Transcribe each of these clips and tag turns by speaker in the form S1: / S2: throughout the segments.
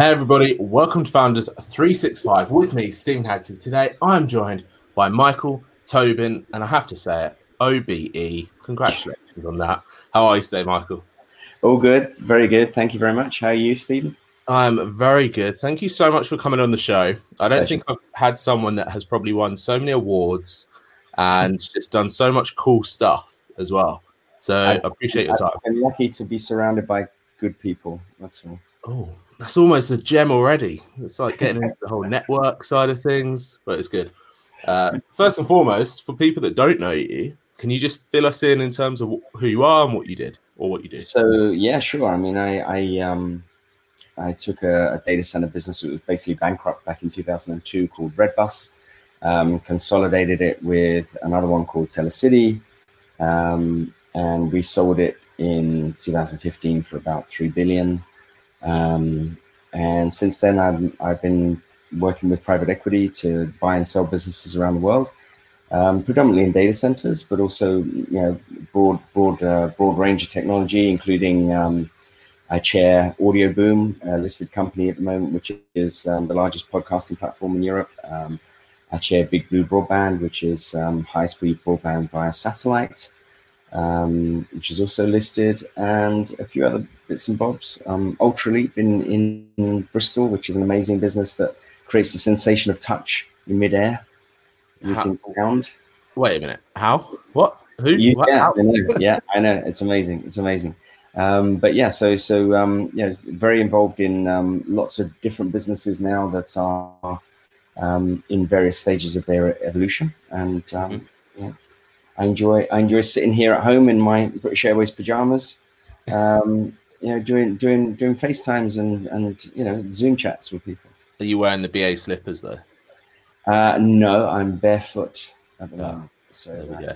S1: Hey everybody, welcome to Founders 365 with me, Stephen Hadley. Today I'm joined by Michael Tobin, and I have to say it, OBE. Congratulations on that. How are you today, Michael?
S2: All good, very good. Thank you very much. How are you, Stephen?
S1: I'm very good. Thank you so much for coming on the show. I don't Pleasure. think I've had someone that has probably won so many awards and just done so much cool stuff as well. So I, I appreciate your time.
S2: I'm lucky to be surrounded by good people. That's all.
S1: Oh, that's almost a gem already. It's like getting into the whole network side of things, but it's good. Uh, first and foremost, for people that don't know you, can you just fill us in in terms of who you are and what you did or what you do?
S2: So yeah, sure. I mean, I I um I took a, a data center business that was basically bankrupt back in 2002 called Redbus, um, consolidated it with another one called Telecity, um, and we sold it in 2015 for about three billion. Um, and since then, I've, I've been working with private equity to buy and sell businesses around the world, um, predominantly in data centers, but also you know broad broad uh, broad range of technology, including um, I chair Audioboom, a listed company at the moment, which is um, the largest podcasting platform in Europe. Um, I chair Bigblu Broadband, which is um, high speed broadband via satellite um, which is also listed, and a few other bits and bobs. Um, Ultraleap in, in Bristol, which is an amazing business that creates the sensation of touch in midair using sound.
S1: Wait a minute. How? What? Who?
S2: You,
S1: what?
S2: Yeah, I know. yeah, I know. It's amazing. It's amazing. Um, but yeah, so so um, you know, very involved in um, lots of different businesses now that are um, in various stages of their evolution, and um, mm-hmm. yeah, I enjoy I enjoy sitting here at home in my British Airways pajamas, um, you know, doing doing doing FaceTimes and and you know Zoom chats with people.
S1: Are you wearing the BA slippers though?
S2: Uh, no, I'm barefoot at the oh, moment.
S1: So there we go.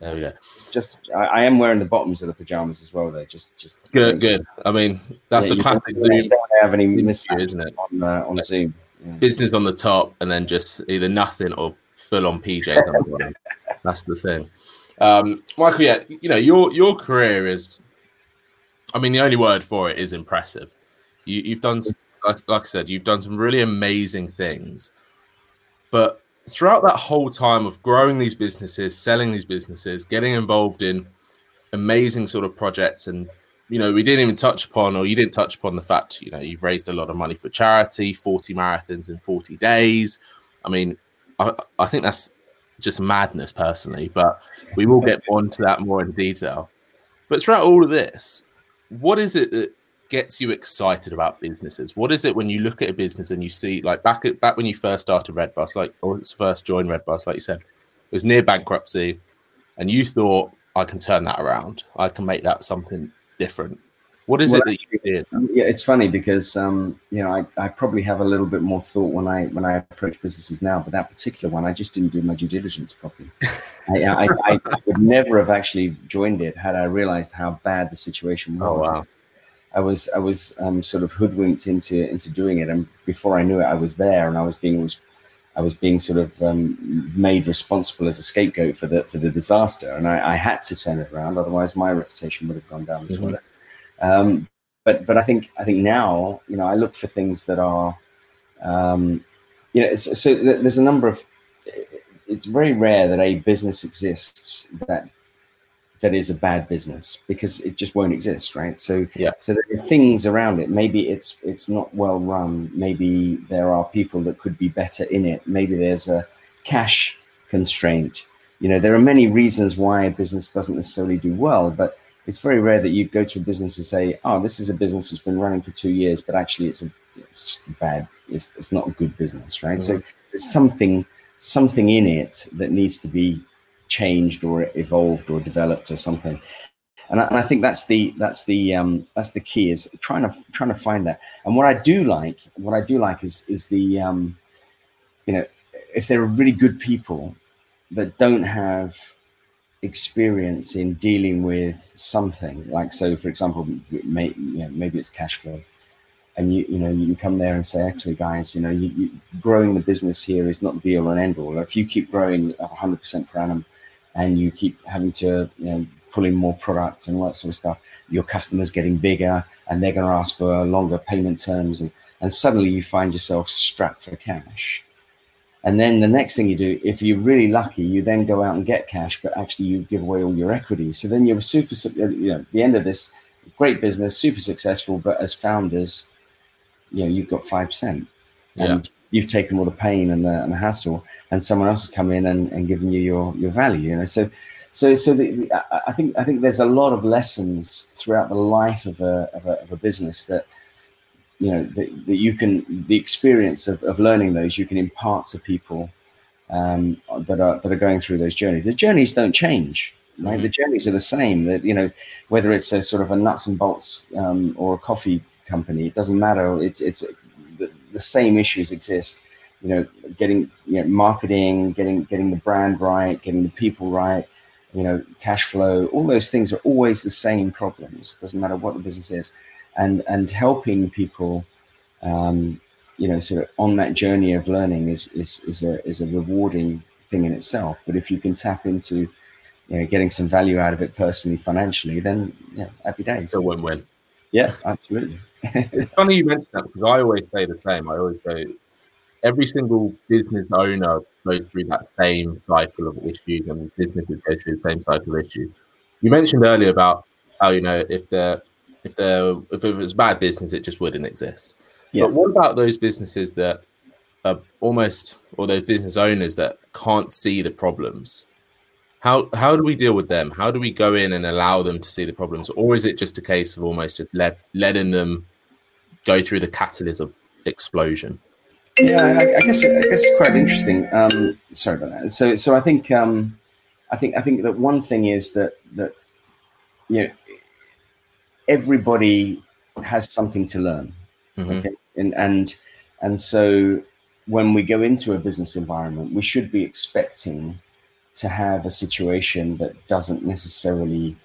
S1: There we go.
S2: It's just I, I, am wearing the bottoms of the pajamas as well. Though, just just
S1: good, good. I mean, that's yeah, the classic
S2: Zoom. Don't have any mismatch, isn't it? On uh, on Zoom.
S1: Yeah. Business on the top, and then just either nothing or full on PJs. That's the thing. Um, Michael, yeah, you know, your your career is I mean, the only word for it is impressive. You, have done, like, like I said, you've done some really amazing things. But throughout that whole time of growing these businesses, selling these businesses, getting involved in amazing sort of projects, and you know, we didn't even touch upon, or you didn't touch upon the fact, you know, you've raised a lot of money for charity, 40 marathons in 40 days. I mean, I, I think that's just madness personally, but we will get onto that more in detail. But throughout all of this, what is it that gets you excited about businesses? What is it when you look at a business and you see, like back at, back when you first started Redbus, like or first joined Redbus, like you said, it was near bankruptcy, and you thought, I can turn that around. I can make that something different. What is well, it that you did?
S2: Yeah, it's funny because um, you know I, I probably have a little bit more thought when I when I approach businesses now, but that particular one I just didn't do my due diligence properly. I, I, I, would never have actually joined it had I realized how bad the situation
S1: oh, was. Oh, wow.
S2: I was I was um, sort of hoodwinked into into doing it, and before I knew it, I was there, and I was being was I was being sort of um, made responsible as a scapegoat for the for the disaster, and I, I, had to turn it around. Otherwise, my reputation would have gone down as mm-hmm. well. Um, but but I think I think now you know I look for things that are um, you know so there's a number of it's very rare that a business exists that that is a bad business because it just won't exist right? So
S1: yeah.
S2: so there are things around it. Maybe it's it's not well run. Maybe there are people that could be better in it. Maybe there's a cash constraint. You know there are many reasons why a business doesn't necessarily do well but it's very rare that you go to a business and say, "Oh, this is a business that's been running for two years, but actually it's a it's just bad. It's, it's not a good business, right?" Mm-hmm. So there's something something in it that needs to be changed or evolved or developed or something. And I, and I think that's the that's the um, that's the key is trying to trying to find that. And what I do like, what I do like is is the um, you know if there are really good people that don't have experience in dealing with something like so for example may, you know, maybe it's cash flow and you you know you come there and say actually guys you know you, you, growing the business here is not the be all and end all if you keep growing at 100% per annum and you keep having to you know pulling more product and all that sort of stuff. Your customers getting bigger, and they're going to ask for longer payment terms, and and suddenly you find yourself strapped for cash. And then the next thing you do, if you're really lucky, you then go out and get cash, but actually you give away all your equity. So then you're super, you know, the end of this great business, super successful, but as founders, you know, you've got 5%. And
S1: Yeah.
S2: you've taken all the pain and the, and the hassle, and someone else has come in and, and given you your, your value, you know. So, so, so the, I think, I think there's a lot of lessons throughout the life of a, of a, of a business that, you know that, that you can the experience of, of learning those you can impart to people um, that are that are going through those journeys. The journeys don't change right?
S1: Mhm.
S2: the journeys are the same. That you know whether it's a sort of a nuts and bolts um, or a coffee company it doesn't matter. It's it's the, the same issues exist. You know getting you know marketing getting getting the brand right getting the people right you know cash flow all those things are always the same problems. It doesn't matter what the business is and and helping people um, you know sort of on that journey of learning is is is a is a rewarding thing in itself but if you can tap into you know getting some value out of it personally financially then yeah happy days
S1: a win-win.
S2: yeah absolutely
S1: It's funny you mentioned that because I always say the same. I always go, every single business owner goes through that same cycle of issues, and businesses go through the same cycle of issues. You mentioned earlier about how you know if they're if they're if it was bad business, it just wouldn't exist.
S2: Yeah.
S1: But what about those businesses that are almost or those business owners that can't see the problems? How how do we deal with them? How do we go in and allow them to see the problems, or is it just a case of almost just let letting them go through the catalyst of explosion?
S2: Yeah, I, I guess I guess it's quite interesting. Um, sorry about that. So, so I think um, I think I think that one thing is that that you know everybody has something to learn,
S1: Mhm.
S2: okay? and and and so when we go into a business environment, we should be expecting to have a situation that doesn't necessarily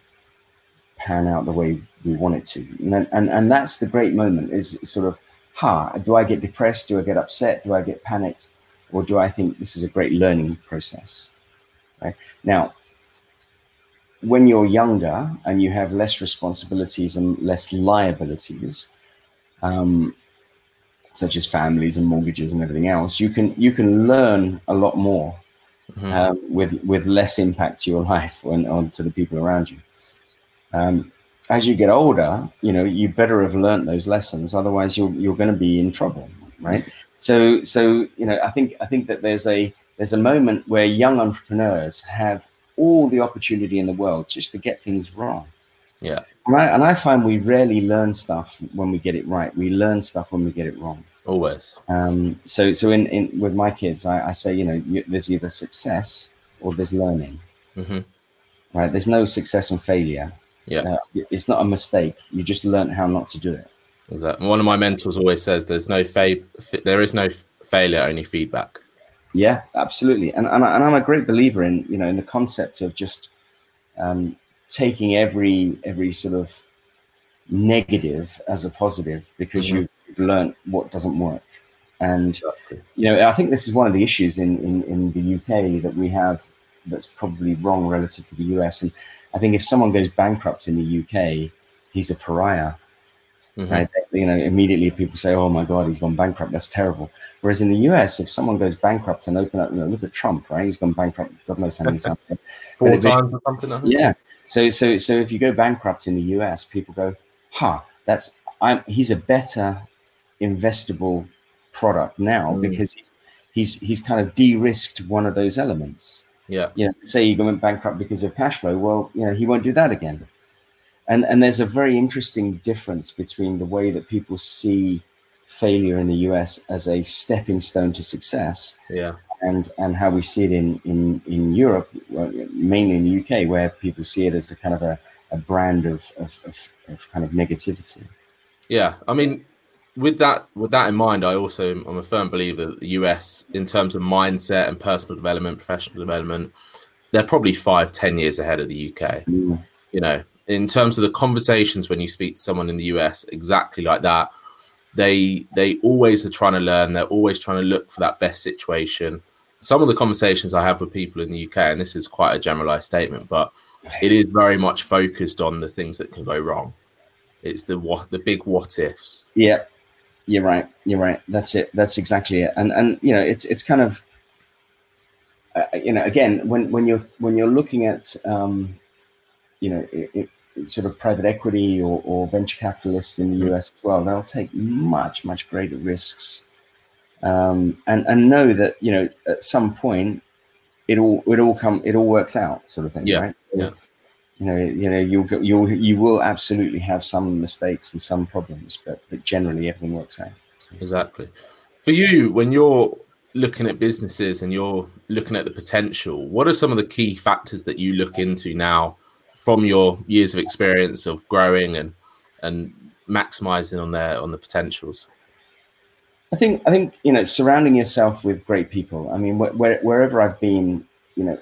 S2: pan out the way we want it to, and then- and and that's the great moment is sort of ha, do I get depressed? Do I get upset? Do I get panicked? Or do I think this is a great learning process? Right now, when you're younger and you have less responsibilities and less liabilities, um, such as families and mortgages and everything else, you can you can learn a lot more
S1: Mhm.
S2: um, with with less impact to your life and onto the people around you. Um, as you get older, you know you better have learned those lessons. Otherwise, you're you're going to be in trouble, right? So so you know I think I think that there's a there's a moment where young entrepreneurs have all the opportunity in the world just to get things wrong.
S1: Yeah.
S2: And I, and I find we rarely learn stuff when we get it right. We learn stuff when we get it wrong.
S1: Always.
S2: Um, so, so in, in with my kids, I, I say, you know, you, there's either success or there's learning,
S1: hmm
S2: right? There's no success and failure.
S1: Yeah.
S2: Uh, it's not a mistake. You just learn how not to do it.
S1: Exactly. One of my mentors always says, "There's no fa- there is no f- failure, only feedback."
S2: Yeah, absolutely. And and, I, and I'm a great believer in you know in the concept of just um, taking every every sort of negative as a positive because
S1: Mhm.
S2: you've learned what doesn't work. And you know, I think this is one of the issues in, in, in the UK that we have that's probably wrong relative to the US. And I think if someone goes bankrupt in the UK, he's a pariah,
S1: Mhm.
S2: right? You know, immediately people say, "Oh my God, he's gone bankrupt. That's terrible." Whereas in the US, if someone goes bankrupt and open up, you know, look at Trump, right? He's gone bankrupt. God knows how many times.
S1: Four times or something.
S2: Yeah. So so so if you go bankrupt in the US, people go, "Ha, that's I'm he's a better investable product now
S1: Mm.
S2: because he's he's he's kind of de-risked one of those elements."
S1: Yeah.
S2: You know, say you went bankrupt because of cash flow, well, you know, he won't do that again. And and there's a very interesting difference between the way that people see failure in the US as a stepping stone to success
S1: Yeah.
S2: and and how we see it in in in Europe, mainly in the UK, where people see it as a kind of a, a brand of, of of of kind of negativity.
S1: Yeah, I mean, with that with that in mind, I also I'm a firm believer that the US, in terms of mindset and personal development, professional development, they're probably five, ten years ahead of the UK.
S2: Mm,
S1: You know, in terms of the conversations when you speak to someone in the US, exactly like that, they they always are trying to learn. They're always trying to look for that best situation. some of the conversations I have with people in the UK, and this is quite a generalized statement, but it is very much focused on the things that can go wrong. It's the what the big what ifs.
S2: Yeah, you're right. You're right. That's it. That's exactly it. And and you know, it's it's kind of uh, you know, again, when when you're when you're looking at um, you know, it, it, sort of private equity or, or venture capitalists in the. US as well, they'll take much much greater risks um, and and know that you know at some point it all it all come it all works out sort of thing
S1: yeah
S2: right?
S1: yeah
S2: you know you know you'll you'll you will absolutely have some mistakes and some problems but but generally everything works out
S1: so. exactly for you when you're looking at businesses and you're looking at the potential what are some of the key factors that you look into now from your years of experience of growing and and maximizing on their on the potentials
S2: I think I think you know surrounding yourself with great people. I mean, where, wherever I've been, you know,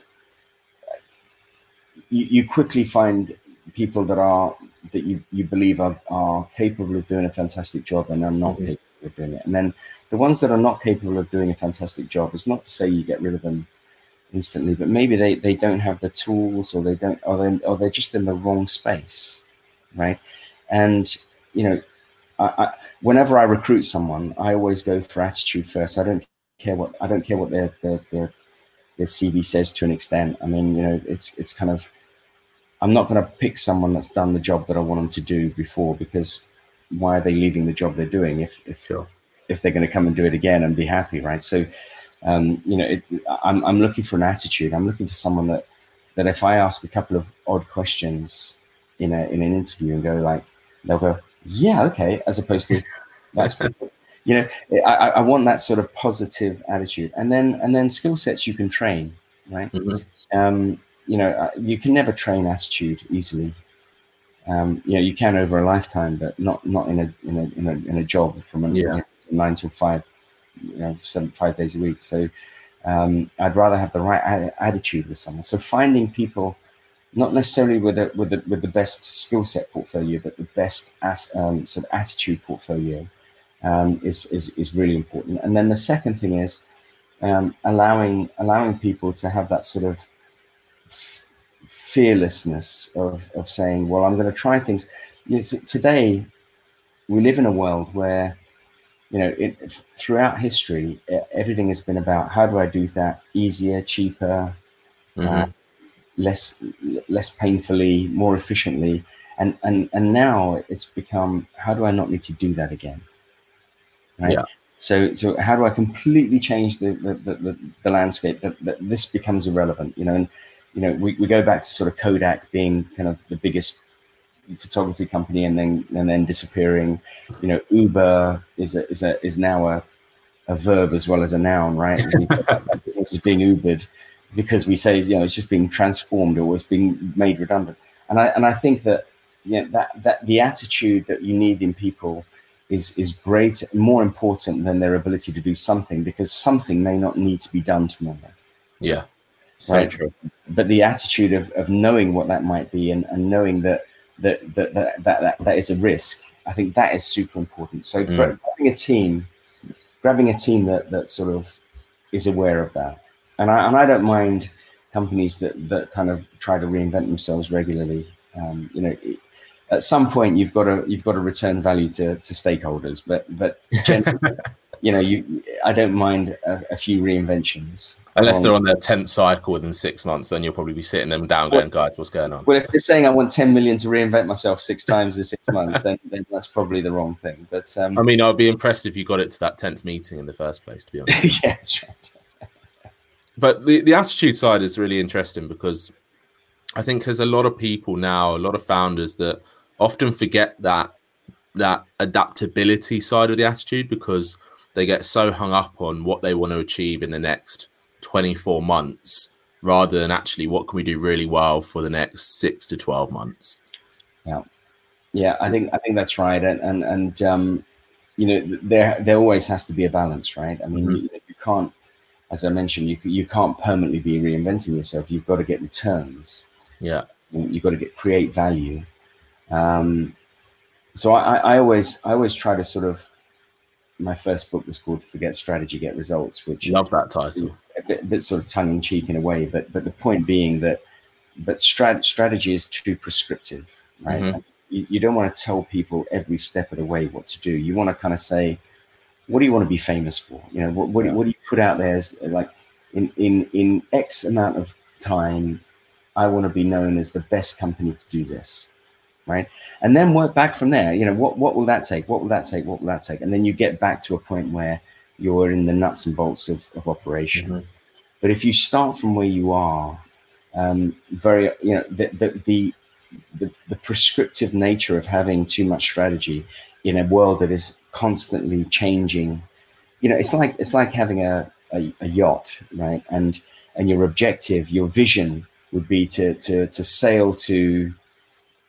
S2: you, you quickly find people that are that you you believe are, are capable of doing a fantastic job and are not mm-hmm. capable of doing it. And then the ones that are not capable of doing a fantastic job is not to say you get rid of them instantly, but maybe they, they don't have the tools or they don't or they or they're just in the wrong space, right? And you know, I, I, whenever I recruit someone, I always go for attitude first. I don't care what I don't care what their their their, their CV says to an extent. I mean, you know, it's it's kind of I'm not going to pick someone that's done the job that I want them to do before because why are they leaving the job they're doing if if
S1: sure.
S2: if they're going to come and do it again and be happy, right? So, um, you know, it, I'm I'm looking for an attitude. I'm looking for someone that that if I ask a couple of odd questions in a in an interview and go like, they'll go, yeah, okay, as opposed to that's you know, I, I want that sort of positive attitude, and then and then skill sets you can train, right?
S1: Mm-hmm.
S2: Um, you know, uh, you can never train attitude easily. Um, you know, you can over a lifetime, but not not in a in a in a, in a job from a,
S1: yeah.
S2: nine to five, you know, seven five days a week. So um, I'd rather have the right a- attitude with someone. So finding people not necessarily with the, with the, with the best skill set portfolio, but the best as, um, sort of attitude portfolio um, is, is, is really important. And then the second thing is um, allowing allowing people to have that sort of f- fearlessness of, of saying, well, I'm going to try things. You know, today, we live in a world where you know, it, throughout history, everything has been about how do I do that easier, cheaper,
S1: mm-hmm. uh,
S2: less less painfully, more efficiently. And and and now it's become how do I not need to do that again? Right.
S1: Yeah.
S2: So so how do I completely change the the, the, the landscape that, that this becomes irrelevant? You know, and you know, we, we go back to sort of Kodak being kind of the biggest photography company and then and then disappearing. You know, Uber is a is a is now a a verb as well as a noun, right? business is being Ubered because we say you know it's just being transformed or it's being made redundant. And I and I think that you know, that that the attitude that you need in people is is great, more important than their ability to do something because something may not need to be done tomorrow.
S1: Yeah, so
S2: right?
S1: true.
S2: But the attitude of, of knowing what that might be and, and knowing that that, that that that that that is a risk, I think that is super important. So mm. grabbing a team, grabbing a team that that sort of is aware of that and I and I don't mind companies that that kind of try to reinvent themselves regularly. Um, you know, at some point you've got to you've got to return value to, to stakeholders, but but you know, you I don't mind a, a few reinventions.
S1: Unless they're on their tenth cycle within six months, then you'll probably be sitting them down, going, "Guys, what's going on?"
S2: Well, if they're saying I want ten million to reinvent myself six times in six months, then, then that's probably the wrong thing. But um,
S1: I mean, I'd be impressed if you got it to that tenth meeting in the first place. To be honest,
S2: yeah, right
S1: but the, the attitude side is really interesting because I think there's a lot of people now, a lot of founders that often forget that that adaptability side of the attitude because they get so hung up on what they want to achieve in the next 24 months rather than actually what can we do really well for the next six to 12 months.
S2: Yeah. Yeah, I think I think that's right. And and, and um, you know, there there always has to be a balance, right? I mean, mm-hmm. you, you can't as I mentioned, you you can't permanently be reinventing yourself. You've got to get returns.
S1: Yeah,
S2: you've got to get create value. Um, so I, I always I always try to sort of my first book was called Forget Strategy, Get Results, which
S1: love that title.
S2: A bit, a bit sort of tongue in cheek in a way, but but the point being that but strat- strategy is too prescriptive, right? Mm-hmm. You, you, don't want to tell people every step of the way what to do. You want to kind of say, what do you want to be famous for? You know, what what, yeah. what do you put out there as like in in in X amount of time, I want to be known as the best company to do this right? And then work back from there. You know, what what will that take? What will that take? What will that take? And then you get back to a point where you're in the nuts and bolts of, of operation. Mm-hmm. But if you start from where you are, um, very you know the the, the the the prescriptive nature of having too much strategy in a world that is constantly changing. You know, it's like it's like having a, a, a yacht, right? And and your objective, your vision would be to to to sail to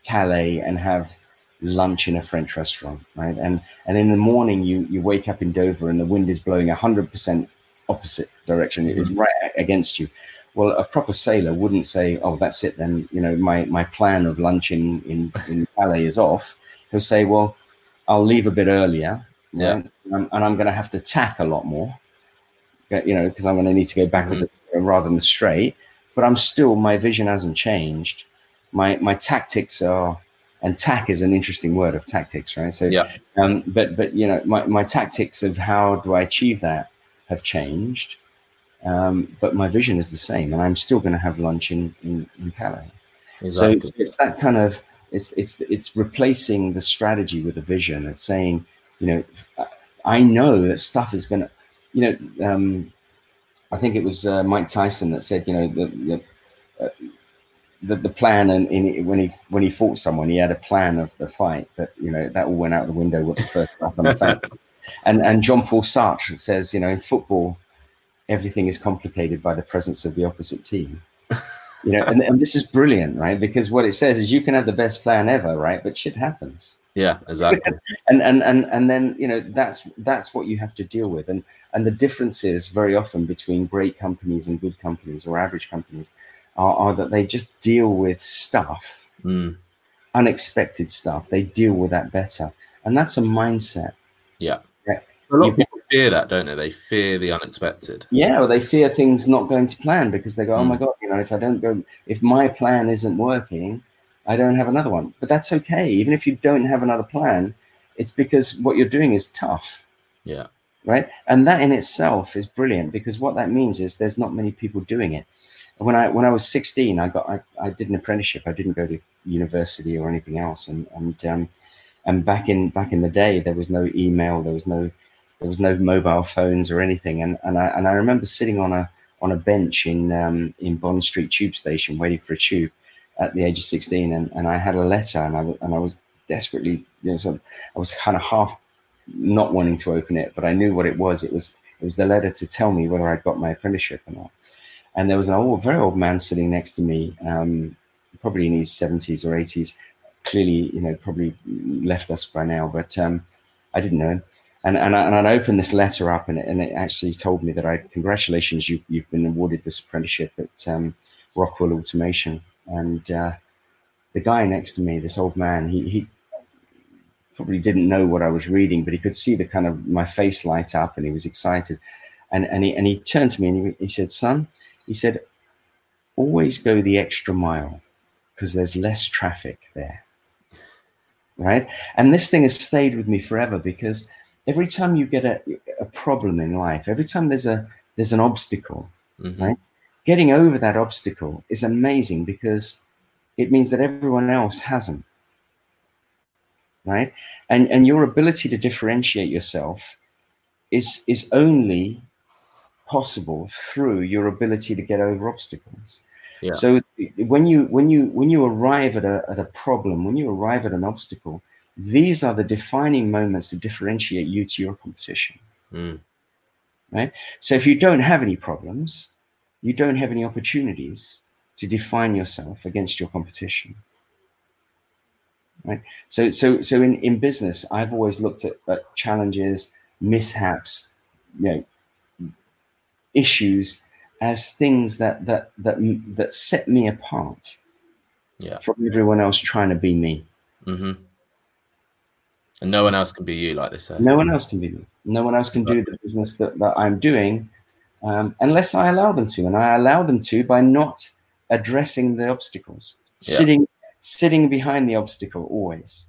S2: Calais and have lunch in a French restaurant, right? And and in the morning you you wake up in Dover and the wind is blowing hundred percent opposite direction. It is mm-hmm. right against you. Well, a proper sailor wouldn't say, "Oh, that's it then." You know, my my plan of lunch in in, in Calais is off. He'll say, "Well, I'll leave a bit earlier, yeah, right? and, and, I'm going to have to tack a lot more, you know, because I'm going to need to go backwards mm-hmm. rather than straight. But I'm still my vision hasn't changed." My my tactics are and tack is an interesting word of tactics, right? So yeah. Um, but but you know my, my tactics of how do I achieve that have changed. Um, but my vision is the same, and I'm still going to have lunch in in, in Calais. Exactly. So it's, it's, that kind of it's it's it's replacing the strategy with a vision. It's saying, you know, I know that stuff is going to, you know, um, I think it was uh, Mike Tyson that said, you know, that uh, the, the plan and when he when he fought someone, he had a plan of the fight, but you know that all went out the window with the first up on the fact. And and John Paul Sartre says, you know, in football, everything is complicated by the presence of the opposite team. You know, and, and this is brilliant, right? Because what it says is you can have the best plan ever, right? But shit happens.
S1: Yeah, exactly.
S2: and and and and then you know that's that's what you have to deal with, and and the differences very often between great companies and good companies or average companies are, are that they just deal with stuff,
S1: mm.
S2: unexpected stuff. They deal with that better, and that's a mindset.
S1: Yeah. yeah. A lot of people fear that, don't they? They fear the unexpected.
S2: Yeah, or they fear things not going to plan because they go, "Oh my hmm. god, you know, if I don't go, if my plan isn't working, I don't have another one." But that's okay. Even if you don't have another plan, it's because what you're doing is tough.
S1: Yeah.
S2: Right. And that in itself is brilliant because what that means is there's not many people doing it when I when I was 16, I got I, I did an apprenticeship. I didn't go to university or anything else, and and um, and back in back in the day, there was no email, there was no there was no mobile phones or anything, and and I and I remember sitting on a on a bench in um, in Bond Street Tube Station waiting for a tube at the age of 16, and, and I had a letter, and I and I was desperately you know sort of, I was kind of half not wanting to open it, but I knew what it was. It was it was the letter to tell me whether I'd got my apprenticeship or not and there was an old, very old man sitting next to me, um, probably in his 70s or 80s. Clearly, you know, probably left us by now, but um, I didn't know him. And, and, I, I'd opened this letter up, and it, and it actually told me that I congratulations, you, you've been awarded this apprenticeship at um, Rockwell Automation. And uh, the guy next to me, this old man, he, he probably didn't know what I was reading, but he could see the kind of my face light up, and he was excited. And and he and he turned to me and he, he said, "Son, he said, always go the extra mile because there's less traffic there. Right. And this thing has stayed with me forever because every time you get a, a problem in life, every time there's a there's an obstacle, mm-hmm. right? Getting over that obstacle is amazing because it means that everyone else hasn't. Right? And and your ability to differentiate yourself is is only possible through your ability to get over obstacles. Yeah. So when you when you when you arrive at a at a problem, when you arrive at an obstacle, these are the defining moments to differentiate you to your competition.
S1: Mm.
S2: Right. So if you don't have any problems, you don't have any opportunities to define yourself against your competition. Right. So so so in, in business, I've always looked at, at challenges, mishaps, you know, issues as things that that that that set me apart
S1: yeah.
S2: from everyone else trying to be me.
S1: Mm-hmm. And no one else can be you, like this.
S2: No one else can be me. No one else can do the business that, that I'm doing um, unless I allow them to. And I allow them to by not addressing the obstacles,
S1: Yeah.
S2: sitting sitting behind the obstacle always.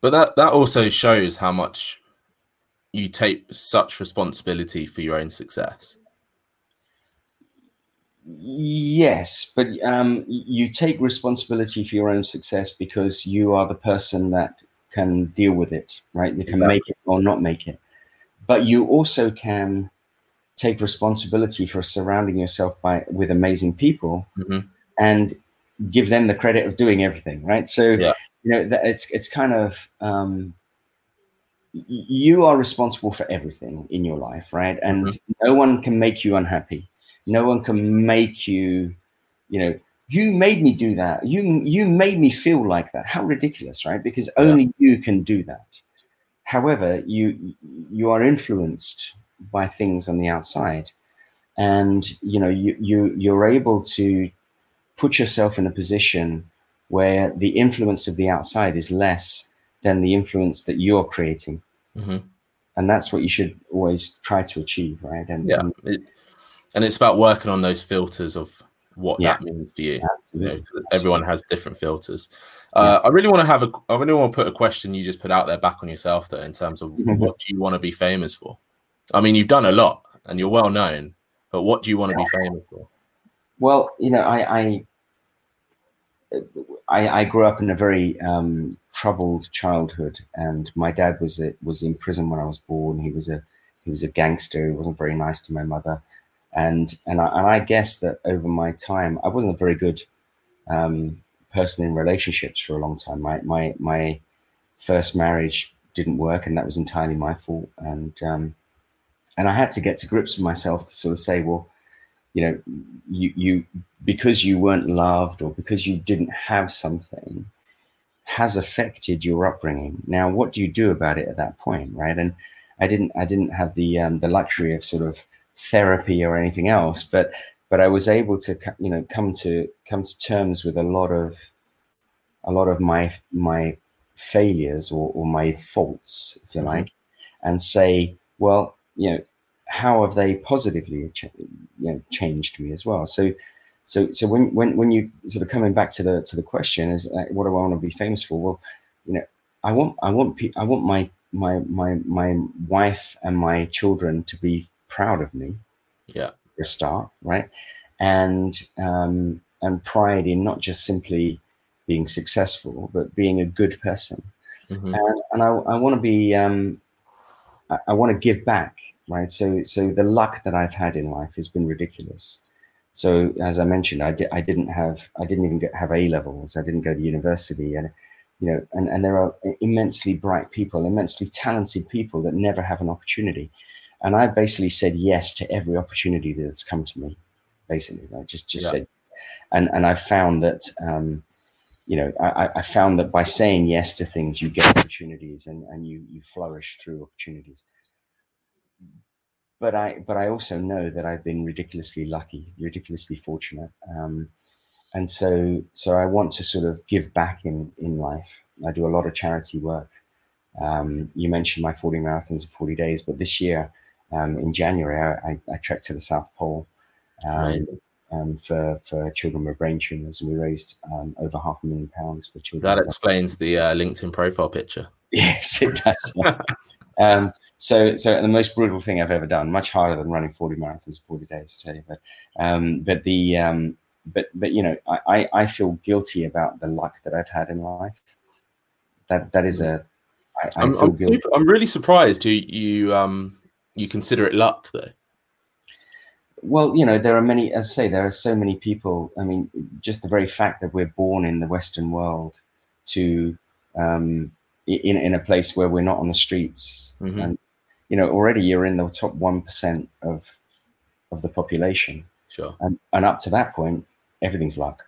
S1: But that that also shows how much you take such responsibility for your own success.
S2: Yes, but um, you take responsibility for your own success because you are the person that can deal with it, right? You can
S1: Exactly.
S2: make it or not make it. But you also can take responsibility for surrounding yourself by with amazing people
S1: Mhm.
S2: and give them the credit of doing everything, right? So
S1: Yeah.
S2: you know that it's it's kind of um, you are responsible for everything in your life, right? And no one can make you unhappy. No one can make you, you know, you made me do that. You you made me feel like that. How ridiculous, right? Because only you can do that. However, you you are influenced by things on the outside, and you know you you you're able to put yourself in a position where the influence of the outside is less than the influence that you're creating
S1: hmm
S2: and that's what you should always try to achieve right and
S1: Yeah,
S2: and
S1: it, and it's about working on those filters of what
S2: Yeah.
S1: that means for you. you know, everyone has different filters. Uh, I really want to have a. I really want to put a question you just put out there back on yourself, though, in terms of
S2: Mhm.
S1: what do you want to be famous for? I mean, you've done a lot and you're well known, but what do you want to be famous for?
S2: well you know i i I, I grew up in a very um, troubled childhood, and my dad was a, was in prison when I was born. He was a he was a gangster. He wasn't very nice to my mother, and and I, and I guess that over my time, I wasn't a very good um, person in relationships for a long time. My my my first marriage didn't work, and that was entirely my fault. And um, and I had to get to grips with myself to sort of say, well, you know, you you because you weren't loved or because you didn't have something has affected your upbringing. Now, what do you do about it at that point, right? And I didn't I didn't have the um, the luxury of sort of therapy or anything else, but but I was able to you know come to come to terms with a lot of a lot of my my failures or, or my faults, if you
S1: Mhm.
S2: like, and say, well, you know, how have they positively you know, changed me as well? So, so, so when when when you sort of coming back to the to the question is, uh, what do I want to be famous for? Well, you know, I want I want pe- I want my my my my wife and my children to be proud of me
S1: Yeah,
S2: for a start, right? And um, and pride in not just simply being successful, but being a good person.
S1: Mhm.
S2: And, and I, I want to be, um, I, I want to give back, right? So so the luck that I've had in life has been ridiculous. So as I mentioned, I, di- I didn't have, I didn't even get, have A levels. I didn't go to university, and you know, and, and there are immensely bright people, immensely talented people that never have an opportunity. And I basically said yes to every opportunity that's come to me. Basically, I just just
S1: Yeah.
S2: said, and and I found that, um, you know, I, I- I found that by saying yes to things, you get opportunities, and and you you flourish through opportunities. But I but I also know that I've been ridiculously lucky, ridiculously fortunate. Um, and so so I want to sort of give back in in life. I do a lot of charity work. Um, you mentioned my 40 marathons in 40 days, but this year um, in January I, I, trekked to the South Pole um, um, for for children with brain tumors, and we raised um, over half a million pounds for children.
S1: that explains the uh, LinkedIn profile picture.
S2: Yes, it does. um, so, so the most brutal thing I've ever done, much harder than running 40 marathons in 40 days, to. But, um, but the, um, but, but you know, I, I, I feel guilty about the luck that I've had in life. That, that is a, I, I
S1: I'm,
S2: feel
S1: I'm, I'm really surprised you you um you consider it luck though.
S2: Well, you know, there are many, as I say, there are so many people. I mean, just the very fact that we're born in the Western world to, um, in, in a place where we're not on the streets.
S1: Mhm.
S2: And, you know, already you're in the top 1% of, of the population.
S1: Sure.
S2: And, and up to that point, everything's luck.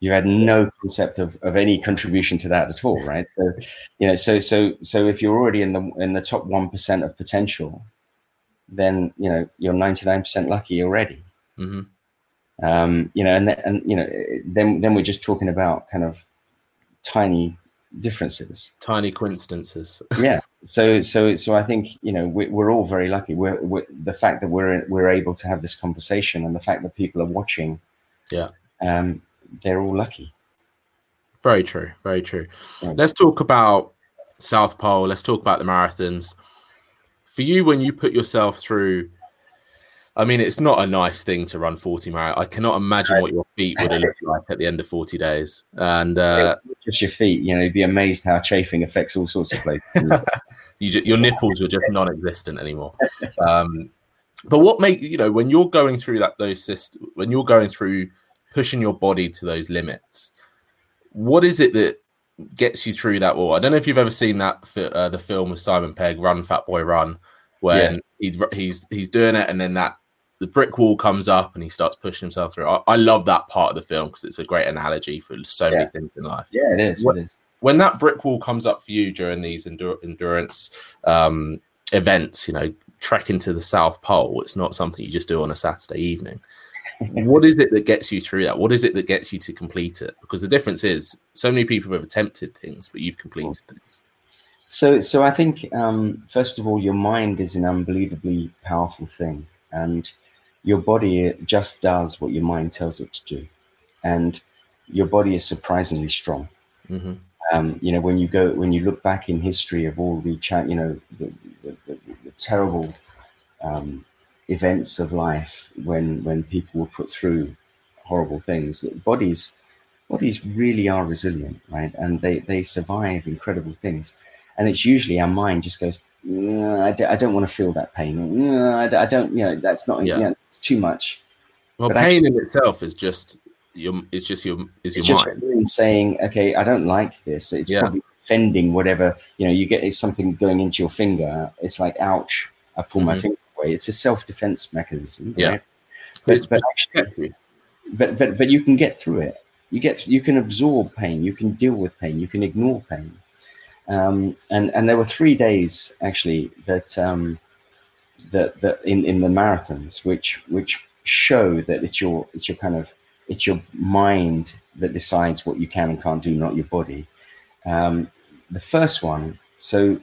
S2: You had no concept of, of any contribution to that at all, right? So, you know, so so so if you're already in the in the top one percent of potential, then you know you're 99% lucky already.
S1: hmm
S2: Um, you know, and th- and you know, then then we're just talking about kind of tiny differences,
S1: tiny coincidences.
S2: yeah. So so so I think you know we, we're all very lucky. We're, we're the fact that we're we're able to have this conversation and the fact that people are watching.
S1: Yeah.
S2: Um, they're all lucky.
S1: Very true. Very true. Right. Let's talk about South Pole. Let's talk about the marathons. For you, when you put yourself through I mean, it's not a nice thing to run 40 mile. I cannot imagine what your feet would have looked like at the end of 40 days. And uh,
S2: just your feet, you know, you'd be amazed how chafing affects all sorts of places.
S1: you just, your nipples were just non-existent anymore. Um, but what make you know when you're going through that those systems, when you're going through pushing your body to those limits, what is it that gets you through that wall? I don't know if you've ever seen that uh, the film with Simon Pegg, Run Fat Boy Run, when yeah. he, he's he's doing it and then that the brick wall comes up and he starts pushing himself through. I, I love that part of the film because it's a great analogy for so yeah. many things in life.
S2: Yeah, it is.
S1: When,
S2: it is.
S1: when that brick wall comes up for you during these endur- endurance um, events, you know, trekking to the South Pole, it's not something you just do on a Saturday evening. What is it that gets you through that? What is it that gets you to complete it? Because the difference is, so many people have attempted things, but you've completed things.
S2: So, so I think um, first of all, your mind is an unbelievably powerful thing, and your body just does what your mind tells it to do, and your body is surprisingly strong. Mm-hmm. Um, you know, when you go, when you look back in history of all the, you know, the, the, the, the terrible um, events of life, when when people were put through horrible things, that bodies bodies really are resilient, right? And they they survive incredible things, and it's usually our mind just goes, I d- I don't want to feel that pain. I, d- I don't, you know, that's not, yeah. You know, it's too much.
S1: Well, but pain in itself is just your, it's just your, is your mind.
S2: Your saying, okay, I don't like this. It's yeah. probably offending whatever, you know, you get something going into your finger. It's like, ouch, I pull mm-hmm. my finger away. It's a self-defense mechanism.
S1: Yeah. Right?
S2: But, but, actually, but, but, but you can get through it. You get, you can absorb pain. You can deal with pain. You can ignore pain um, and and there were three days actually that um, that that in, in the marathons, which which show that it's your it's your kind of it's your mind that decides what you can and can't do, not your body. Um, the first one, so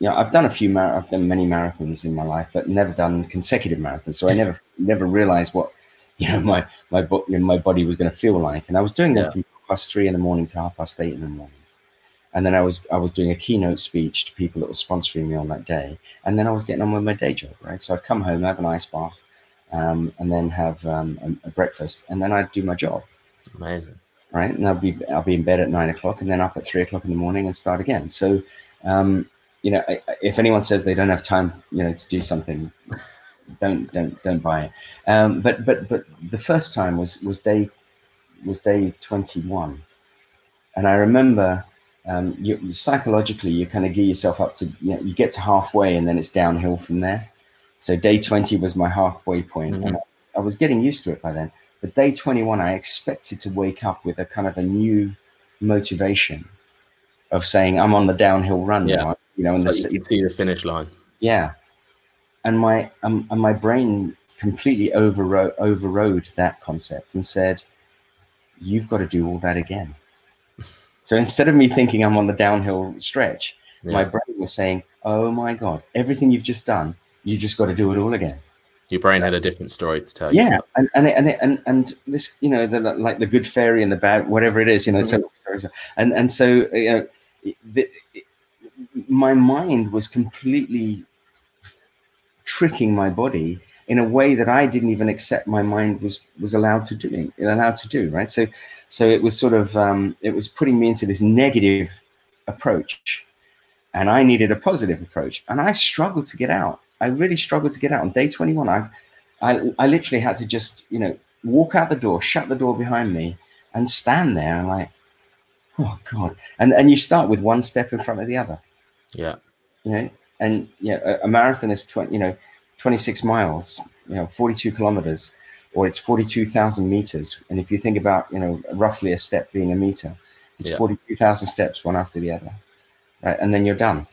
S2: yeah, I've done a few mar- I've done many marathons in my life, but never done consecutive marathons. So I never never realized what you know my my, bo- you know, my body was going to feel like, and I was doing that yeah. from past three in the morning to half past eight in the morning and then I was I was doing a keynote speech to people that were sponsoring me on that day, and then I was getting on with my day job, right? So I'd come home, have an ice bath, um, and then have um, a, a, breakfast, and then I'd do my job.
S1: Amazing,
S2: right? And I'll be I'll be in bed at nine o'clock, and then up at three o'clock in the morning and start again. So, um, you know, if anyone says they don't have time, you know, to do something. Don't don't don't buy it. Um, but but but the first time was was day was day twenty one, and I remember um, you, psychologically you kind of gear yourself up to you, know, you get to halfway and then it's downhill from there so day 20 was my halfway point mm-hmm. and I was, I was, getting used to it by then but day 21 i expected to wake up with a kind of a new motivation of saying i'm on the downhill run
S1: yeah. Now, you know and so the, you see the finish line
S2: yeah and my um, and my brain completely overrode overrode that concept and said you've got to do all that again so instead of me thinking I'm on the downhill stretch, yeah. my brain was saying, "Oh my god, everything you've just done, you just got to do it all again."
S1: Your brain had a different story to tell.
S2: Yeah, and and and and, and this, you know, the, like the good fairy and the bad, whatever it is, you know. Mm-hmm. So and and so you know, the, my mind was completely tricking my body in a way that I didn't even accept my mind was was allowed to do allowed to do right? So so it was sort of um, it was putting me into this negative approach and I needed a positive approach and I struggled to get out. I really struggled to get out. On day 21 I I, I literally had to just you know walk out the door shut the door behind me and stand there and like oh god. And and you start with one step in front of the other
S1: yeah
S2: you know and yeah a, a marathon is 20 you know 26 miles, you know, 42 kilometers, or it's 42,000 meters. And if you think about, you know, roughly a step being a meter, it's yeah. 42,000 steps, one after the other, right? And then you're done.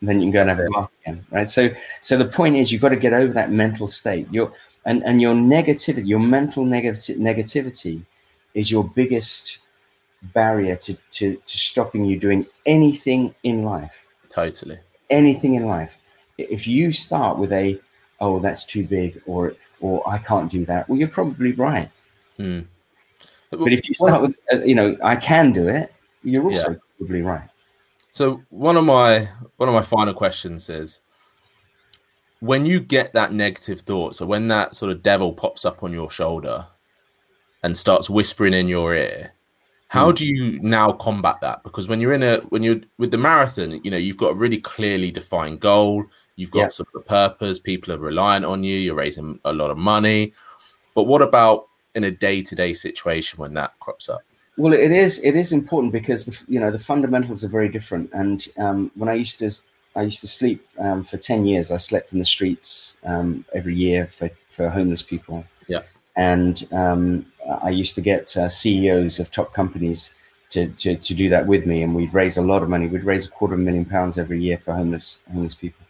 S2: And then you can go and have a bath again, right? So, so the point is, you've got to get over that mental state. Your and and your negativity, your mental negativity, negativity, is your biggest barrier to, to, to stopping you doing anything in life.
S1: Totally.
S2: Anything in life. If you start with a, oh, that's too big, or or I can't do that, well, you're probably right.
S1: Mm.
S2: But if you start with, uh, you know, I can do it, you're also yeah. probably right.
S1: So one of my one of my final questions is when you get that negative thought, so when that sort of devil pops up on your shoulder and starts whispering in your ear, how mm. do you now combat that? Because when you're in a when you're with the marathon, you know, you've got a really clearly defined goal, you've got yeah. sort of a purpose, people are reliant on you, you're raising a lot of money. But what about in a day-to-day situation when that crops up?
S2: Well, it is it is important because the you know the fundamentals are very different. And um, when I used to I used to sleep um, for ten years, I slept in the streets um, every year for for homeless people. And um, I used to get uh, CEOs of top companies to, to, to do that with me, and we'd raise a lot of money. We'd raise a quarter of a million pounds every year for homeless homeless people.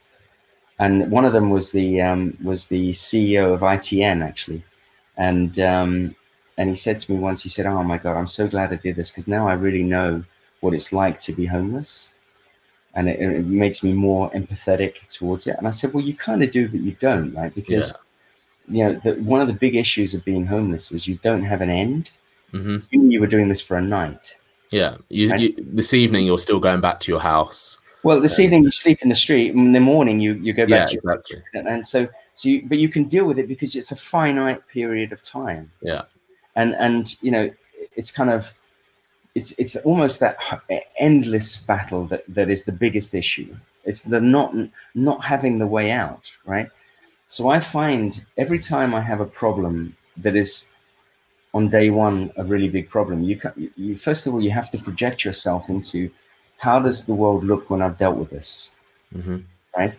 S2: And one of them was the um, was the CEO of ITN actually, and um, and he said to me once, he said, "Oh my God, I'm so glad I did this because now I really know what it's like to be homeless." And it, it makes me more empathetic towards it. And I said, "Well, you kind of do, but you don't, right? Because yeah you know, the, one of the big issues of being homeless is you don't have an end.
S1: Mm-hmm.
S2: You were doing this for a night.
S1: Yeah, you, you, this evening you're still going back to your house.
S2: Well, this um, evening you sleep in the street. In the morning you you go back
S1: yeah,
S2: to
S1: your exactly.
S2: and so so you, but you can deal with it because it's a finite period of time.
S1: Yeah,
S2: and and you know it's kind of it's it's almost that endless battle that that is the biggest issue. It's the not not having the way out, right? So I find every time I have a problem that is on day one a really big problem, you, you first of all you have to project yourself into how does the world look when I've dealt with this,
S1: mm-hmm.
S2: right?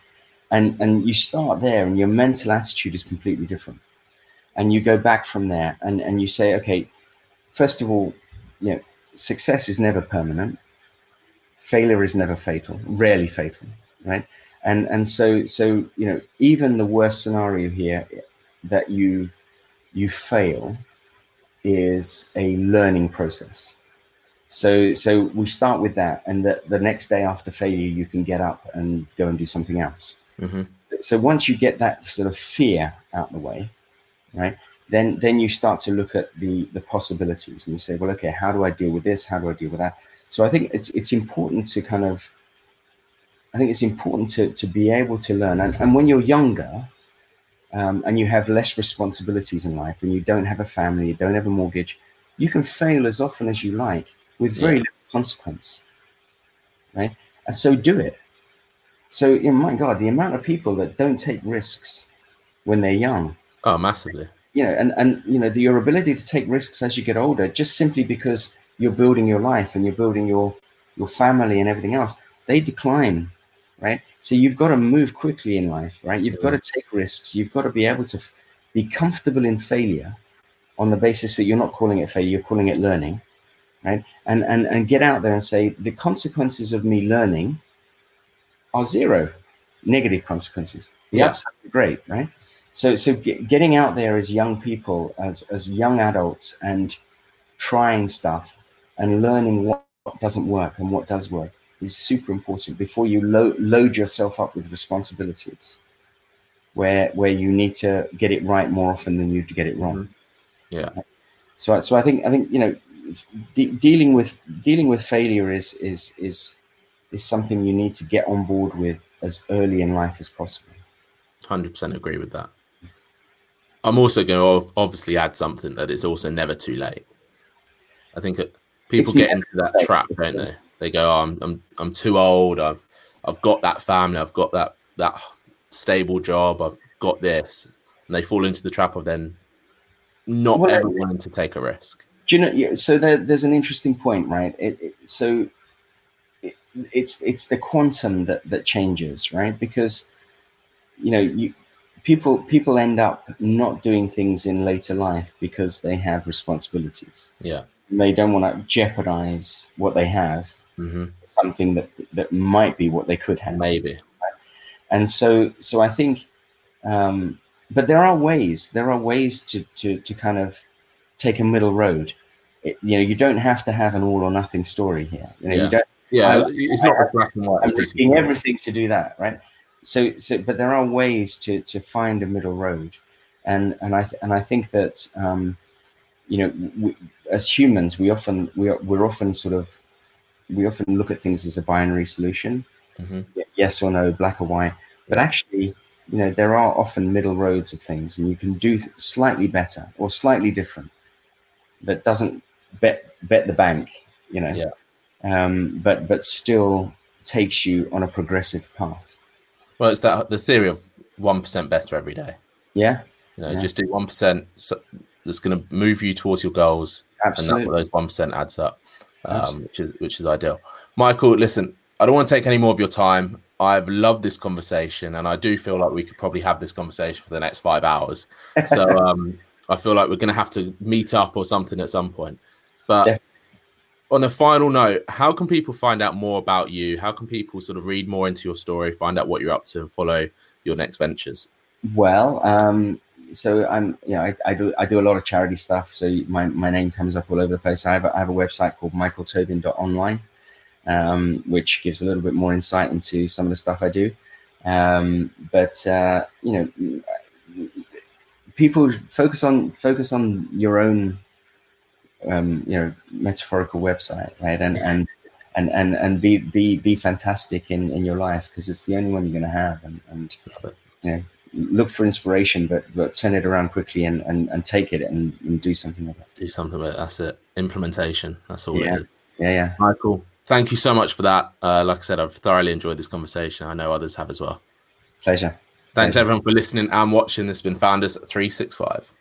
S2: And and you start there, and your mental attitude is completely different, and you go back from there, and and you say, okay, first of all, you know, success is never permanent, failure is never fatal, rarely fatal, right? And and so so you know even the worst scenario here that you you fail is a learning process. So so we start with that and the, the next day after failure you can get up and go and do something else.
S1: Mm-hmm.
S2: so, so once you get that sort of fear out of the way right then then you start to look at the the possibilities and you say well okay how do i deal with this? How do i deal with that? So i think it's it's important to kind of I think it's important to, to be able to learn. And, and when you're younger um, and you have less responsibilities in life and you don't have a family, you don't have a mortgage, you can fail as often as you like with very yeah. little consequence. Right? And so do it. So, you know, my God, the amount of people that don't take risks when they're young.
S1: Oh, massively.
S2: You know, and, and you know, the, your ability to take risks as you get older, just simply because you're building your life and you're building your your family and everything else, they decline right? So you've got to move quickly in life, right? You've got to mm. take risks. You've got to be able to f- be comfortable in failure on the basis that you're not calling it failure, you're calling it learning, right? And and and get out there and say the consequences of me learning are zero, negative consequences. The yeah. upsides are great, right? So so get, getting out there as young people, as as young adults, and trying stuff and learning what doesn't work and what does work is super important before you lo- load yourself up with responsibilities where where you need to get it right more often than you to get it wrong.
S1: Mm-hmm. yeah.
S2: So so i think i think you know de- dealing with dealing with failure is is is is something you need to get on board with as early in life as possible.
S1: 100% agree with that. I'm also going to obviously add something that it's also never too late. I think people it's get into that trap don't they they go, oh, I'm, I'm I'm too old. I've I've got that family. I've got that that stable job. I've got this, and they fall into the trap of then not well, ever wanting to take a risk.
S2: Do you know? Yeah, So there, there's an interesting point, right? It, it, so it, it's it's the quantum that that changes, right? Because you know you people people end up not doing things in later life because they have responsibilities.
S1: Yeah.
S2: They don't want to jeopardize what they have
S1: mm-hmm.
S2: something that that might be what they could have
S1: maybe
S2: and so so i think um but there are ways there are ways to to to kind of take a middle road it, you know, you don't have to have an all or nothing story here. You know,
S1: Yeah.
S2: you don't.
S1: Yeah,
S2: I-
S1: it's not just black and white.
S2: I'm risking everything to do that, right? So, so, but there are ways to to find a middle road, and and I th- and I think that um, you know, we, as humans, we often we are, we're often sort of we often look at things as a binary solution,
S1: Mhm.
S2: yes or no, black or white. But actually, you know, there are often middle roads of things, and you can do slightly better or slightly different. That doesn't bet bet the bank, you know.
S1: Yeah.
S2: Um, but but still takes you on a progressive path.
S1: Well, it's that the theory of one percent better every day.
S2: Yeah,
S1: You know,
S2: Yeah.
S1: just do one percent So that's going to move you towards your goals, and
S2: absolutely.
S1: that those one percent adds up, um, which is which is ideal. Michael, listen, I don't want to take any more of your time. I've loved this conversation, and I do feel like we could probably have this conversation for the next five hours. So um, I feel like we're going to have to meet up or something at some point. But
S2: Def-
S1: on a final note, how can people find out more about you? How can people sort of read more into your story, find out what you're up to, and follow your next ventures?
S2: Well, um, so I'm, you know, I, I do I do a lot of charity stuff. So my, my name comes up all over the place. I have a, I have a website called michaeltobin.online, um, which gives a little bit more insight into some of the stuff I do. Um, but uh, you know, people focus on focus on your own, um, you know, metaphorical website, right? And and and and and be be be fantastic in in your life because it's the only one you're going to have. And and you know, look for inspiration, but but turn it around quickly and and, and take it and, and do something with it.
S1: Do something with it. That's it. Implementation. That's all
S2: Yeah.
S1: it is.
S2: Yeah, yeah.
S1: Michael, thank you so much for that. Uh, like I said, I've thoroughly enjoyed this conversation. I know others have as well.
S2: Pleasure.
S1: Thanks
S2: Pleasure.
S1: everyone for listening and watching. This has been Founders 365.